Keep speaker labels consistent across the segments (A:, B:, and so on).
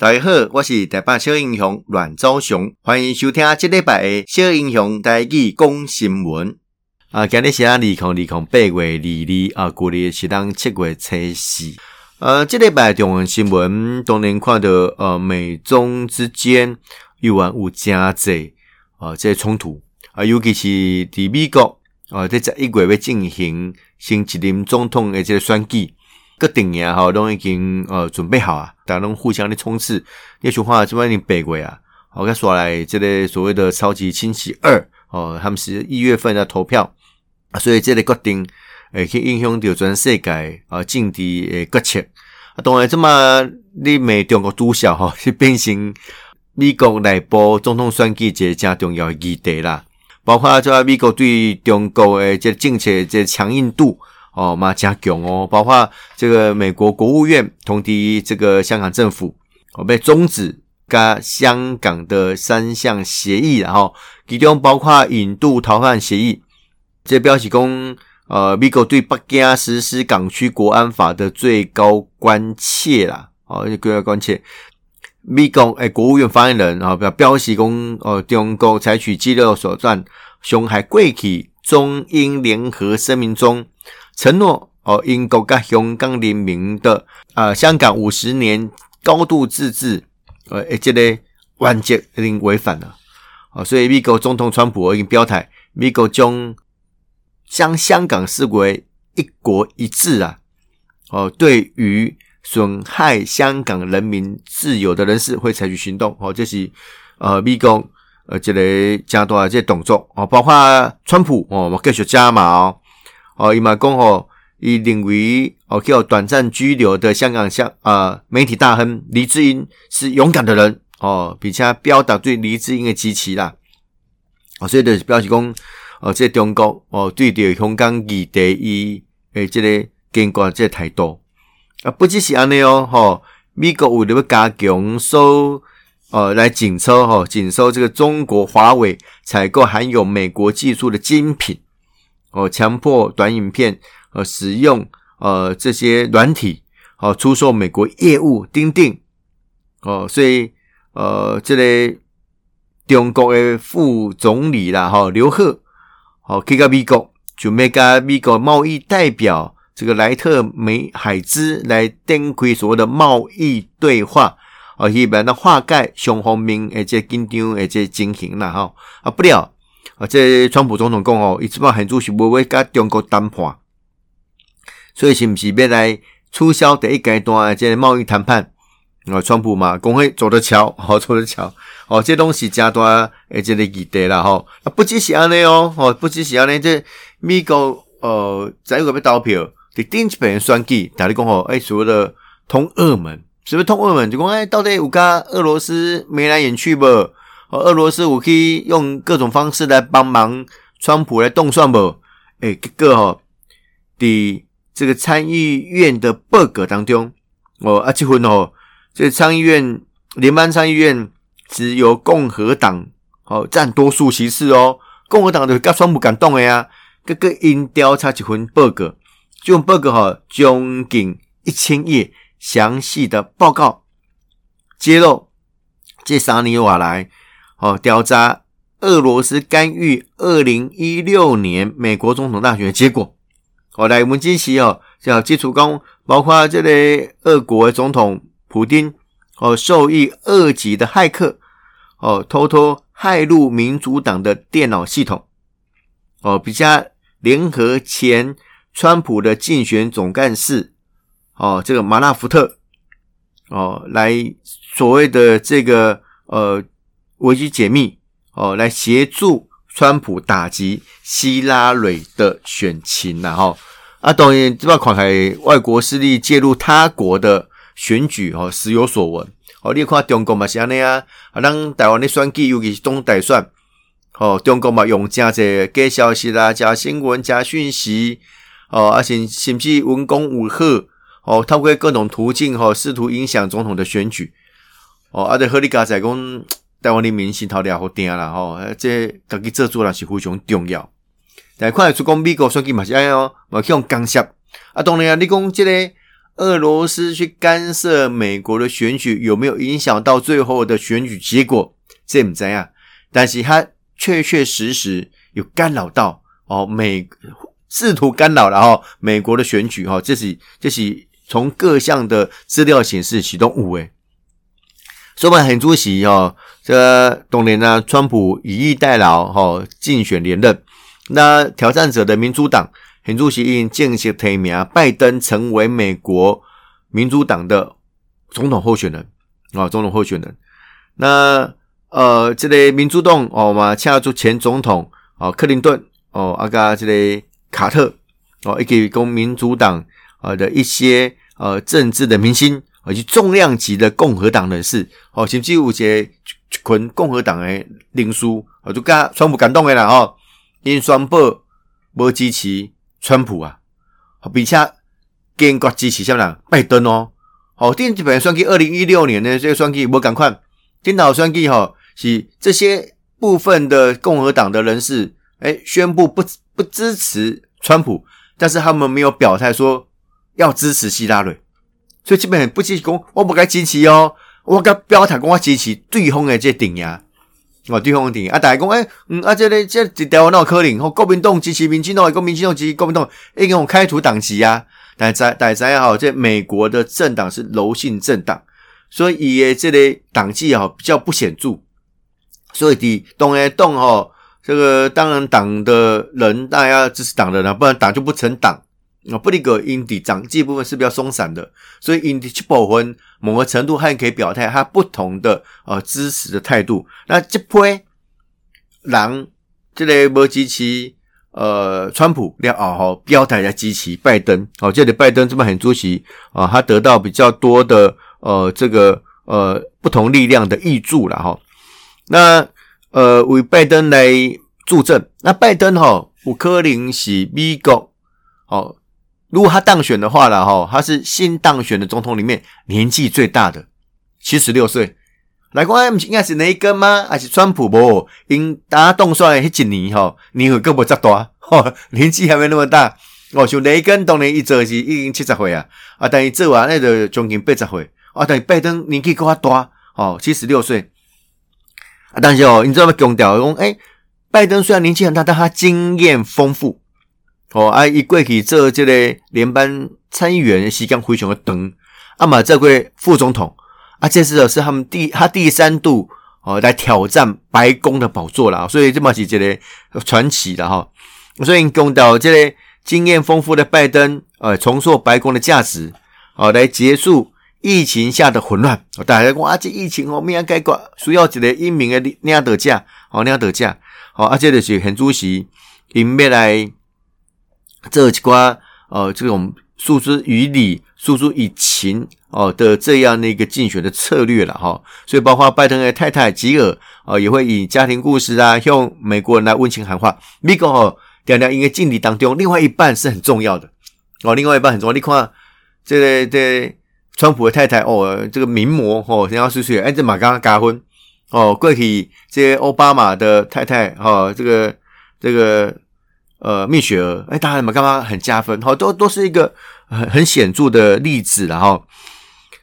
A: 大家好，我是台北小英雄阮昭雄，欢迎收听这礼拜的小英雄台语讲新闻。啊，今日是，二零二零八月二二啊，旧历是当七月初四。呃，这礼拜重要新闻当然看到，呃，美中之间又有有真济啊，这冲突啊，尤其是伫美国啊，在十一月要进行新一任总统的这个选举。各顶呀，哈，都已经呃准备好啊，大家拢互相的冲刺。叶雄话这边已经背过啊，我刚说来，这个所谓的超级星期二哦，他们是一月份要投票，所以这个决定诶，去影响到全世界啊政治诶决策。啊，当然这么你美中国都晓哈，是 变成美国内部总统选举一个真重要的议题啦，包括在美国对中国诶这政策这强硬度。哦，马加强哦，包括这个美国国务院通知这个香港政府，哦，被终止跟香港的三项协议，然后其中包括引渡逃犯协议，这表示讲，呃，美国对北京实施港区国安法的最高关切啦，哦，最高关切，美国诶国务院发言人啊表表示讲，哦，中国采取激烈手段伤害过去中英联合声明中。承诺哦，英国跟香港人民的啊、香港五十年高度自治，呃，这个完全已经违反了哦，所以美国总统川普已经表态，美国将将香港视为一国一制啊，哦，对于损害香港人民自由的人士会采取行动。哦，这是呃美国呃这个加大这个动作。哦，包括川普哦，我继续加码哦。哦，伊嘛讲吼，伊认为哦，叫短暂居留的香港香啊媒体大亨黎智英是勇敢的人哦，并且表达对黎智英的支持啦。哦，所以就是表示讲哦，这、中国哦对着香港议题伊诶，这个坚决这个态度啊，不只是安尼哦，吼，美国为了要加强收呃来紧收吼，紧收这个中国华为采购含有美国技术的精品。哦，强迫短影片呃使用呃这些软体哦出售美国业务钉钉哦，所以呃这个中国的副总理啦哈刘鹤哦去到美国准备跟美国贸易代表这个莱特梅海兹来展开所谓的贸易对话哦，一般的化解双方面诶这紧张诶这情形啦哈啊不了。啊，这川普总统讲哦，伊即摆很主席不会甲中国谈判，所以是毋是要来促销第一阶段的这个贸易谈判？啊，川普嘛，讲会走得巧，好走得巧，哦，这东西加大诶，这个议题啦，吼，啊，不只是安尼哦，哦，不只是安尼，这美国呃，在一个要投票，第顶一边选举，大家讲吼，诶，所谓的通俄门，是不是通俄门？就讲诶，到底有甲俄罗斯眉来眼去不？俄罗斯我可以用各种方式来帮忙川普来动算不？诶，这个吼，的这个参议院的报告当中，哦，啊，这份哦，这个参议院联邦参议院只有共和党哦占多数席次哦，共和党就跟川普敢动的呀，各个因调查这份报告，这份报告哈，将近一千页详细的报告揭露这三年以来。哦，调查俄罗斯干预二零一六年美国总统大选的结果。后来我们今期哦，叫基础工，包括这类俄国总统普丁哦，受益二级的骇客哦，偷偷骇入民主党的电脑系统哦，比较联合前川普的竞选总干事哦，这个马纳福特哦，来所谓的这个呃。危机解密哦，来协助川普打击希拉蕊的选情呐哈啊，当然这把看开外国势力介入他国的选举哦，时有所闻哦。你看中国嘛是安尼啊，啊，咱台湾的选举尤其是总大选哦，中国嘛用真侪假消息啦、假新闻、假讯息哦，而且甚至文攻武吓哦，透过各种途径哦，试图影响总统的选举哦，啊，对，合理加在讲。台湾的民心头了好定啦吼，这家己做主啦是非常重要。但看得出讲美国选举嘛是安尼哦，嘛去用干涉。啊，当然啊，你讲这个俄罗斯去干涉美国的选举有没有影响到最后的选举结果？这不知道，但是他确确实实有干扰到哦，美试图干扰了哈美国的选举哈，这是这是从各项的资料显示启动五诶。昨晚很主席哦，这当年呢，川普以逸待劳哈竞选连任，那挑战者的民主党。很主席因正式提名拜登成为美国民主党的总统候选人啊，总统候选人。那呃，这个民主党哦嘛，恰住前总统哦，克林顿哦，阿加这个卡特哦，以及公民主党啊的一些呃政治的明星以及重量级的共和党人士哦，甚至有些群共和党的领袖啊，就加川普感动的啦哦，因宣布无支持。川普啊，并且坚决支持什么人？拜登哦，好，电子本选举二零一六年呢，这个选举我赶快，电脑选举哈，是这些部分的共和党的人士，诶宣布不不支持川普，但是他们没有表态说要支持希拉蕊，所以基本不支持讲，我不该支持哦，我该表态讲我支持对方的这顶呀。哦，对方的啊，大家讲，诶嗯，啊，这个这一条闹可能，吼，国民党支持民进党，国民进党支持国民党，已经开除党籍啊。但在但在好，这美国的政党是柔性政党，所以诶，这类党纪啊比较不显著。所以的党诶动吼，这个当然党的人大家支持党的人，不然党就不成党。啊，不离个因的党纪部分是比较松散的，所以因的这部分某个程度还可以表态他不同的呃支持的态度。那这批人这类不支持呃川普，要好好表态来支持拜登。哦，这里拜登这么很出席啊，他得到比较多的呃这个呃不同力量的挹注了哈。那呃为拜登来助阵，那拜登哈有可能是美国哦。如果他当选的话了哈，他是新当选的总统里面年纪最大的，七十六岁。来讲，哎，应该是雷根吗？还是川普不？因大家动算迄一年哈，年会更不咋大，年纪还没那么大。哦，像雷根当年一做是已经七十岁啊，啊，但是做完那个将近八十岁，啊，但是拜登年纪更加大，哦，七十六岁。啊，但是哦，你知道吗？强调讲，哎，拜登虽然年纪很大，但他经验丰富。哦，啊，伊过去做这个联邦参议员时间非常的长，啊嘛，这位副总统，啊，这次是他们第他第三度哦来挑战白宫的宝座了，所以这么是这个传奇的哈。所以讲到这个经验丰富的拜登，呃，重塑白宫的价值，哦，来结束疫情下的混乱。大家讲啊，这疫情哦，没人解决，需要一个英明的领导者，哦，领导者，好，啊，这就是很主席，因要来。这几关呃，这种诉诸于理、诉诸于情哦的这样的一个竞选的策略了哈，所以包括拜登的太太吉尔啊，也会以家庭故事啊，向美国人来温情喊话。美国哦，讲讲因为敬礼当中，另外一半是很重要的哦，另外一半很重要。你看这个这川普的太太哦，这个名模哦，然后是谁？哎，这马刚刚结婚哦，过去这个奥巴马的太太哈，这个这个。呃，蜜雪儿，哎，大家怎么干嘛很加分？好，都都是一个很很显著的例子了哈。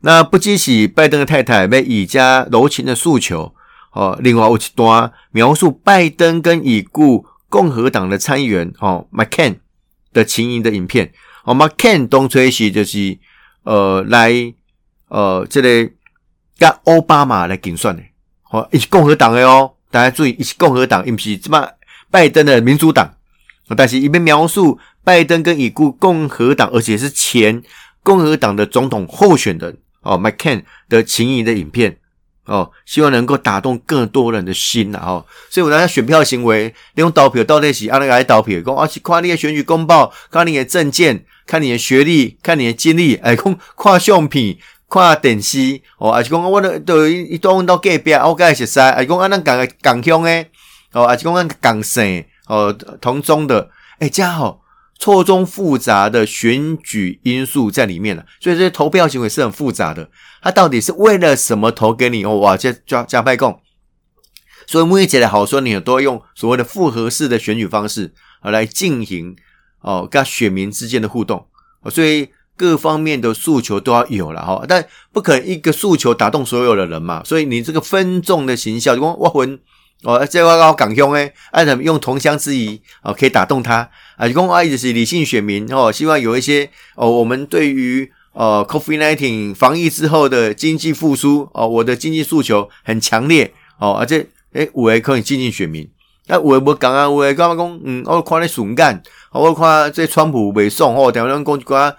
A: 那不计起拜登的太太被以家柔情的诉求，哦，另外有一段描述拜登跟已故共和党的参议员哦，McCain 的情谊的影片。哦，McCain 当初是就是呃来呃这个跟奥巴马来竞选的，哦，一起共和党的哦，大家注意，一起共和党，也不是这么拜登的民主党。但是，一边描述拜登跟已故共和党，而且是前共和党的总统候选人哦，McCain 的情谊的影片哦，希望能够打动更多人的心呐哦。所以，我讲选票行为，你用投票到底是按那个来投票，讲啊，是看你的选举公报，看你的证件，看你的学历，看你的经历，哎，讲看相片，看电视哦，还是讲我都都一到到隔壁，我该熟悉，还是讲啊，咱共共乡诶，哦，还是讲咱共姓。哦，同宗的，哎，加好错综复杂的选举因素在里面了，所以这些投票行为是很复杂的。他到底是为了什么投给你？哦，哇，这加加派共，所以目前的好说，你都要用所谓的复合式的选举方式啊来进行哦跟选民之间的互动。所以各方面的诉求都要有了哈，但不可能一个诉求打动所有的人嘛，所以你这个分众的形象，就讲我哦，这个我港兄诶，按怎么用同乡之谊哦，可以打动他啊，就讲啊，一直是理性选民哦，希望有一些哦，我们对于呃 COVID-19 防疫之后的经济复苏哦，我的经济诉求很强烈哦，而且诶，有诶可以接近选民，那有诶无讲啊，有诶干嘛讲？嗯，我看你顺眼，我看这川普未爽哦，点样讲一寡。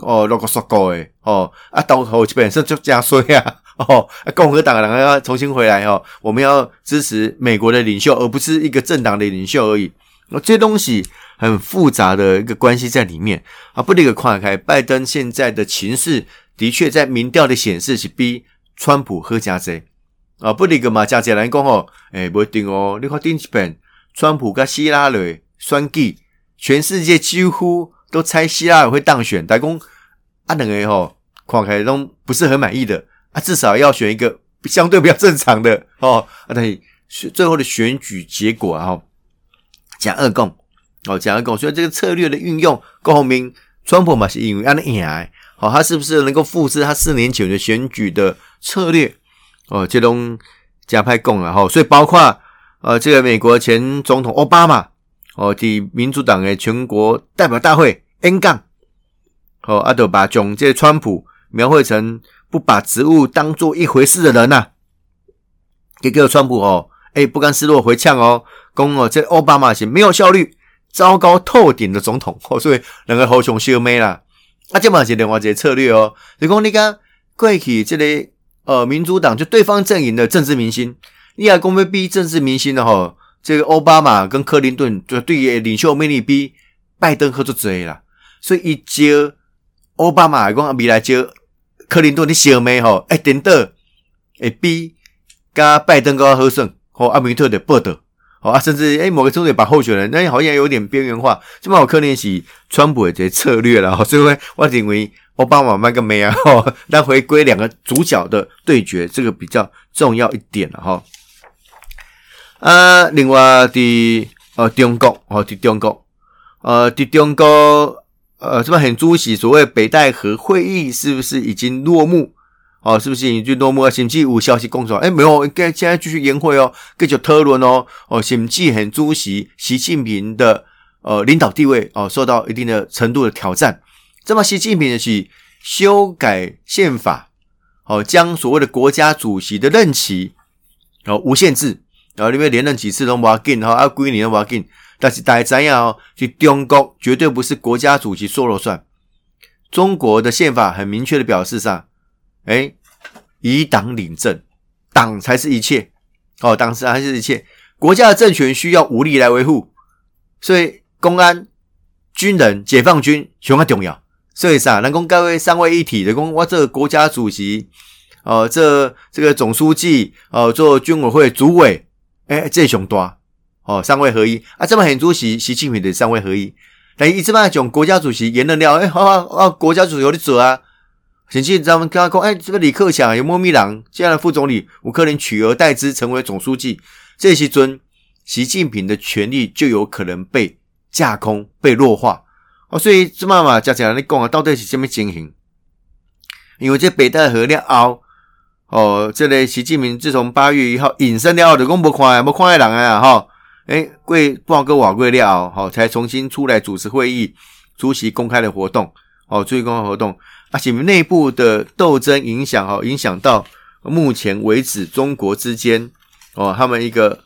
A: 哦，六个说过诶，哦，啊，到后基本上就加税啊，哦，共和党人要重新回来哦，我们要支持美国的领袖，而不是一个政党的领袖而已。哦，这些东西很复杂的一个关系在里面啊，不得个跨开。拜登现在的情势的确在民调的显示是比川普好加济啊，不得个嘛加济来讲哦，诶，不一定哦，你看顶一本川普跟希拉里选举，全世界几乎。都猜希拉里会当选，大公啊两个吼，看起来都不是很满意的啊，至少要选一个相对比较正常的 哦。啊，等于最后的选举结果啊，吼，讲二共哦，讲二共，所以这个策略的运用，郭宏明、川普嘛是因为安尼赢，好，他是不是能够复制他四年前的选举的策略？哦，这种加派共啊，吼，所以包括呃，这个美国前总统奥巴马。哦，替民主党的全国代表大会 N 杠，哦，阿德把总这川普描绘成不把职务当做一回事的人呐、啊，给个川普哦，哎，不甘示弱回呛哦，讲哦，这奥巴马是没有效率、糟糕透顶的总统。哦，所以两个好兄弟妹啦，啊，这嘛是另外一个策略哦，你讲你讲过去这个呃民主党就对方阵营的政治明星，你也讲要比政治明星的吼。这个奥巴马跟克林顿就对于领袖魅力逼拜登合作多啦，所以一接奥巴马讲未来接克林顿的小妹吼，哎，等到会比加拜登更好胜，和阿明特的报道，好啊，甚至哎某个州也把候选人，那好像有点边缘化，这么有可能是川普的这策略了，所以我认为奥巴马卖个妹啊，吼，那回归两个主角的对决，这个比较重要一点了哈。啊，另外的呃中国哦，的中国呃的中国呃，这边很主席所谓北戴河会议是不是已经落幕？哦，是不是已经落幕了？甚至有消息公说，哎，没有，应该现在继续延会哦，继续讨论哦。哦，甚至很主席习近平的呃领导地位哦受到一定的程度的挑战。这么，习近平的是修改宪法，哦，将所谓的国家主席的任期哦无限制。然后因为连任几次都无要紧，哈，啊，几年都无要紧。但是大家知道哦，就中国绝对不是国家主席说了算。中国的宪法很明确的表示上，诶，以党领政，党才是一切，哦，党才是一切。国家的政权需要武力来维护，所以公安、军人、解放军相当重要。所以啥，能够各位三位一体的，讲我这个国家主席，哦，这这个总书记，哦，做军委会主委。诶，这熊大哦，三位合一。啊，这么很主席习近平的三位合一，但一直嘛讲国家主席言论了，诶，好好啊，国家主席有的做啊，甚至咱们刚刚讲，诶，这个李克强有莫咪郎，这样的副总理乌克兰取而代之成为总书记，这些尊习近平的权力就有可能被架空、被弱化。哦，所以这么嘛，讲起来你讲啊，到底是什么情形？因为这北戴河了后。哦，这类习近平自从八月一号隐身了后，就讲无看，无看的人啊，哈，诶，过半个瓦过了后，才重新出来主持会议，出席公开的活动，哦，出席公开活动，而且内部的斗争影响，哈，影响到目前为止中国之间，哦，他们一个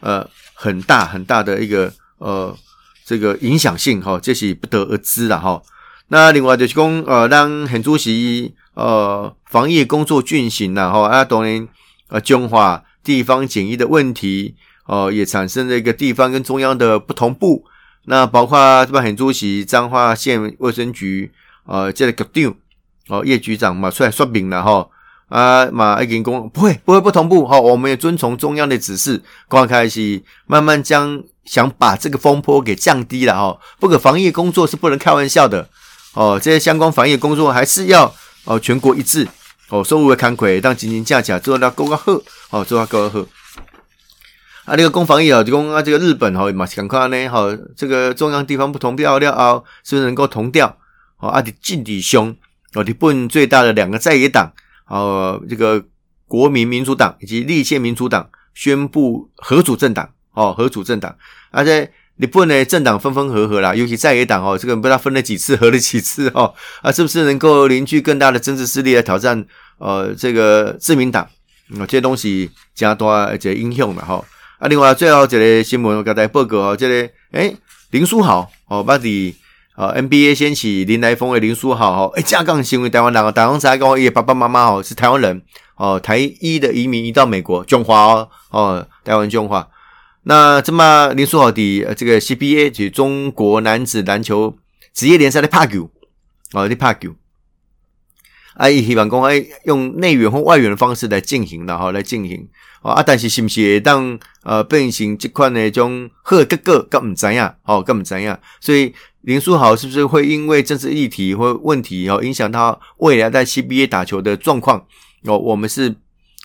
A: 呃很大很大的一个呃这个影响性，哈，这是不得而知的，哈。那另外就是讲，呃，让很主席。呃，防疫工作进行了哈，啊，当然，呃，强化地方检疫的问题，哦、也产生了一个地方跟中央的不同步。那包括这边很主席彰化县卫生局，呃，这个局长，哦，叶局长嘛出来说明了哈，啊，嘛已经公不会不会不同步哈，我们也遵从中央的指示，刚开始慢慢将想把这个风波给降低了哈。不可防疫工作是不能开玩笑的哦，这些相关防疫工作还是要。哦，全国一致哦，收入的看亏，当经济价价做到够个好哦，做到够个好。啊，那个攻防疫啊，就讲啊，这个日本哈，马赶快呢，哈，这个中央地方不同调了啊，是不是能够同调？哦，啊，政治上，哦，日本最大的两个在野党，哦，这个国民民主党以及立宪民主党宣布合组政党，哦，合组政党，而且日本呢政党分分合合啦，尤其在野党哦，这个不知道分了几次，合了几次哦，啊，是不是能够凝聚更大的政治势力来挑战呃这个自民党？哦，这些东西加多一个影响了哈。啊，另外最后一个新闻我甲大家报告哦，这个诶林书豪哦，把你呃 NBA 掀起林来疯的林书豪哦，诶，加杠成为台湾人，台湾才跟我爷爷爸爸妈妈哦是台湾人哦，台一的移民移到美国中华哦，哦，台湾中华。那这么林书豪的这个 CBA 就中国男子篮球职业联赛的拍球哦，的拍球。啊，伊希望讲哎，用内援或外援的方式来进行，然后来进行啊，但是是不是会当呃变成这款的种好结果，更唔知样哦，更唔知样。所以林书豪是不是会因为政治议题或问题哦，影响他未来在 CBA 打球的状况哦？我们是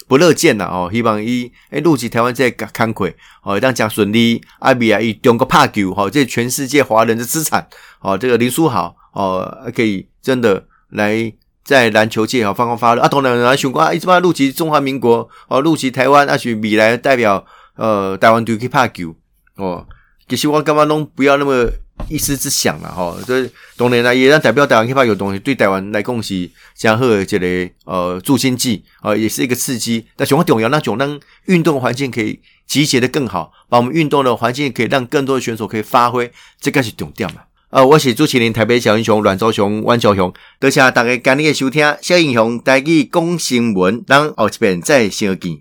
A: 不乐见的哦。希望伊哎，入籍台湾这个慷慨哦，当讲顺利，阿比啊，伊中国拍球哦，这全世界华人的资产哦。这个林书豪哦，可以真的来。在篮球界啊，发光发热啊！当然啊，想讲啊，伊即摆入籍中华民国哦，入籍台湾，啊是未来代表呃台湾队去拍球哦。其实我感觉拢不要那么一丝之想了哈。这、哦、当然啦，也让代表台湾去拍球，东西对台湾来讲是将好的这个呃助兴剂啊，也是一个刺激。但上个重要，那种让运动环境可以集结的更好，把我们运动的环境可以让更多的选手可以发挥，这个是重点嘛。呃，我是主持人台北小英雄阮昭雄、阮昭雄，多谢大家今日的收听。小英雄带去讲新闻，咱后一遍再相见。